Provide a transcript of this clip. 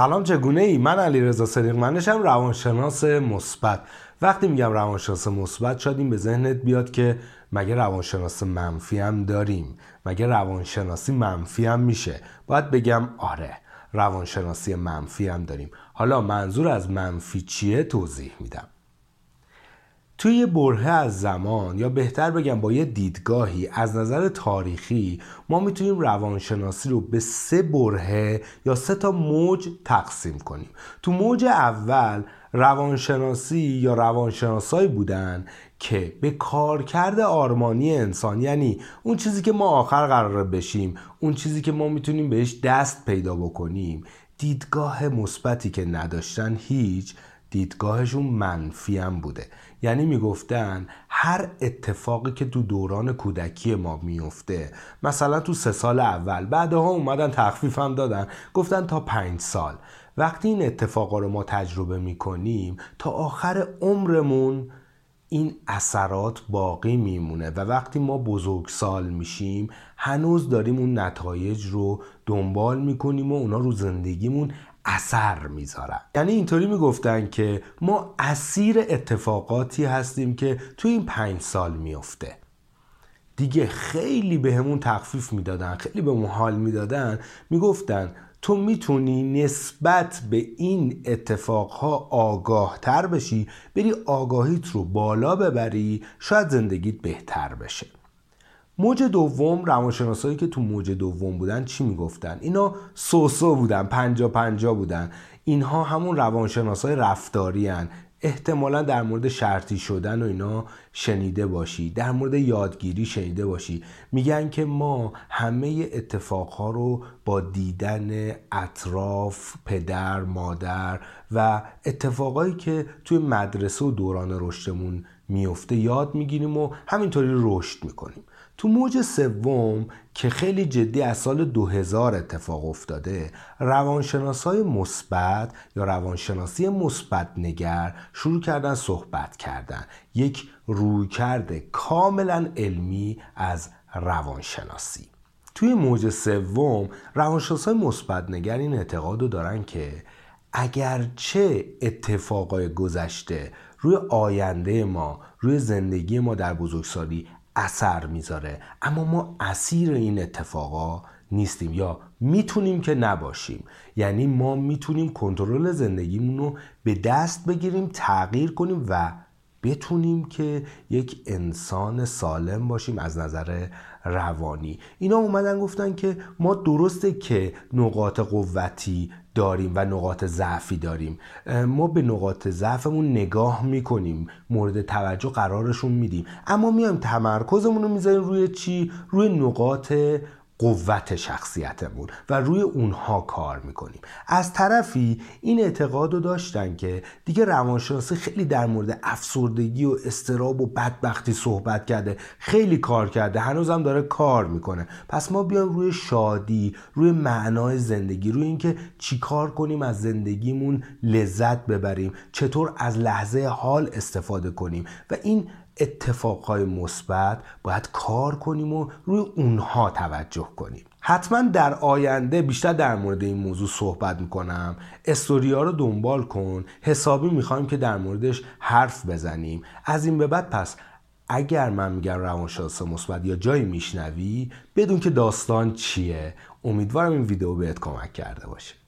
سلام چگونه ای؟ من علی رضا صدیق منشم روانشناس مثبت. وقتی میگم روانشناس مثبت شاید این به ذهنت بیاد که مگه روانشناس منفی هم داریم؟ مگه روانشناسی منفی هم میشه؟ باید بگم آره روانشناسی منفی هم داریم. حالا منظور از منفی چیه توضیح میدم. توی یه برهه از زمان یا بهتر بگم با یه دیدگاهی از نظر تاریخی ما می‌تونیم روانشناسی رو به سه برهه یا سه تا موج تقسیم کنیم. تو موج اول روانشناسی یا روانشناسایی بودن که به کارکرد آرمانی انسان یعنی اون چیزی که ما آخر قرار بشیم اون چیزی که ما می‌تونیم بهش دست پیدا بکنیم دیدگاه مثبتی که نداشتن هیچ دیدگاهشون منفی هم بوده. یعنی می‌گفتن هر اتفاقی که تو دوران کودکی ما میفته مثلا تو سه سال اول بعدها اومدن تخفیف هم دادن. گفتن تا پنج سال. وقتی این اتفاقا رو ما تجربه می‌کنیم تا آخر عمرمون این اثرات باقی میمونه و وقتی ما بزرگسال میشیم هنوز داریم اون نتایج رو دنبال می‌کنیم و اونا رو زندگیمون اثر می‌ذارن. یعنی اینطوری می‌گفتن که ما اسیر اتفاقاتی هستیم که تو این پنج سال میفته دیگه خیلی بهمون به تخفیف می‌دادن خیلی به حال می‌دادن. می‌گفتن تو می‌تونی نسبت به این اتفاقها آگاه تر بشی بری آگاهیت رو بالا ببری شاید زندگیت بهتر بشه. موج دوم روانشناسایی که تو موج دوم بودن چی می‌گفتن؟ اینا سوسو بودن پنجا پنجا بودن. اینها همون روانشناسای رفتاری هن. احتمالا در مورد شرطی شدن و اینا شنیده باشی. در مورد یادگیری شنیده باشی. میگن که ما همه اتفاقها رو با دیدن اطراف پدر مادر و اتفاقایی که توی مدرسه و دوران رشدمون میفته یاد می‌گیریم و همینطوری رشد می‌کنیم. تو موج سوم که خیلی جدی از سال 2000 اتفاق افتاده روانشناسای مثبت یا روانشناسی مثبت نگر شروع کردن صحبت کردن. یک رویکرد کاملا علمی از روانشناسی. توی موج سوم روانشناسای مثبت نگر این اعتقاد رو دارن که اگرچه اتفاقای گذشته روی آینده ما روی زندگی ما در بزرگسالی اثر می‌ذاره. اما ما اسیر این اتفاقا نیستیم یا می‌تونیم که نباشیم. یعنی ما می‌تونیم کنترل زندگیمون رو به دست بگیریم تغییر کنیم و بتونیم که یک انسان سالم باشیم از نظر روانی. اینا اومدن گفتن که ما درسته که نقاط قوتی داریم و نقاط ضعفی داریم. ما به نقاط ضعفمون نگاه می‌کنیم مورد توجه قرارشون میدیم. اما میایم تمرکزمون رو می‌ذاریم روی چی؟ روی نقاط قوت شخصیتمون و روی اونها کار می‌کنیم. از طرفی این اعتقاد رو داشتن که دیگه روانشناسی خیلی در مورد افسردگی و استراب و بدبختی صحبت کرده خیلی کار کرده هنوزم داره کار می‌کنه. پس ما بیایم روی شادی روی معنای زندگی روی اینکه چیکار کنیم از زندگیمون لذت ببریم چطور از لحظه حال استفاده کنیم. و این اتفاقهای مثبت باید کار کنیم و روی اونها توجه کنیم. حتما در آینده بیشتر در مورد این موضوع صحبت می‌کنم. استوریا رو دنبال کن. حسابی می‌خوایم که در موردش حرف بزنیم. از این به بعد پس اگر من میگم روانشناس مثبت یا جایی میشنوی بدون که داستان چیه امیدوارم این ویدیو بهت کمک کرده باشه.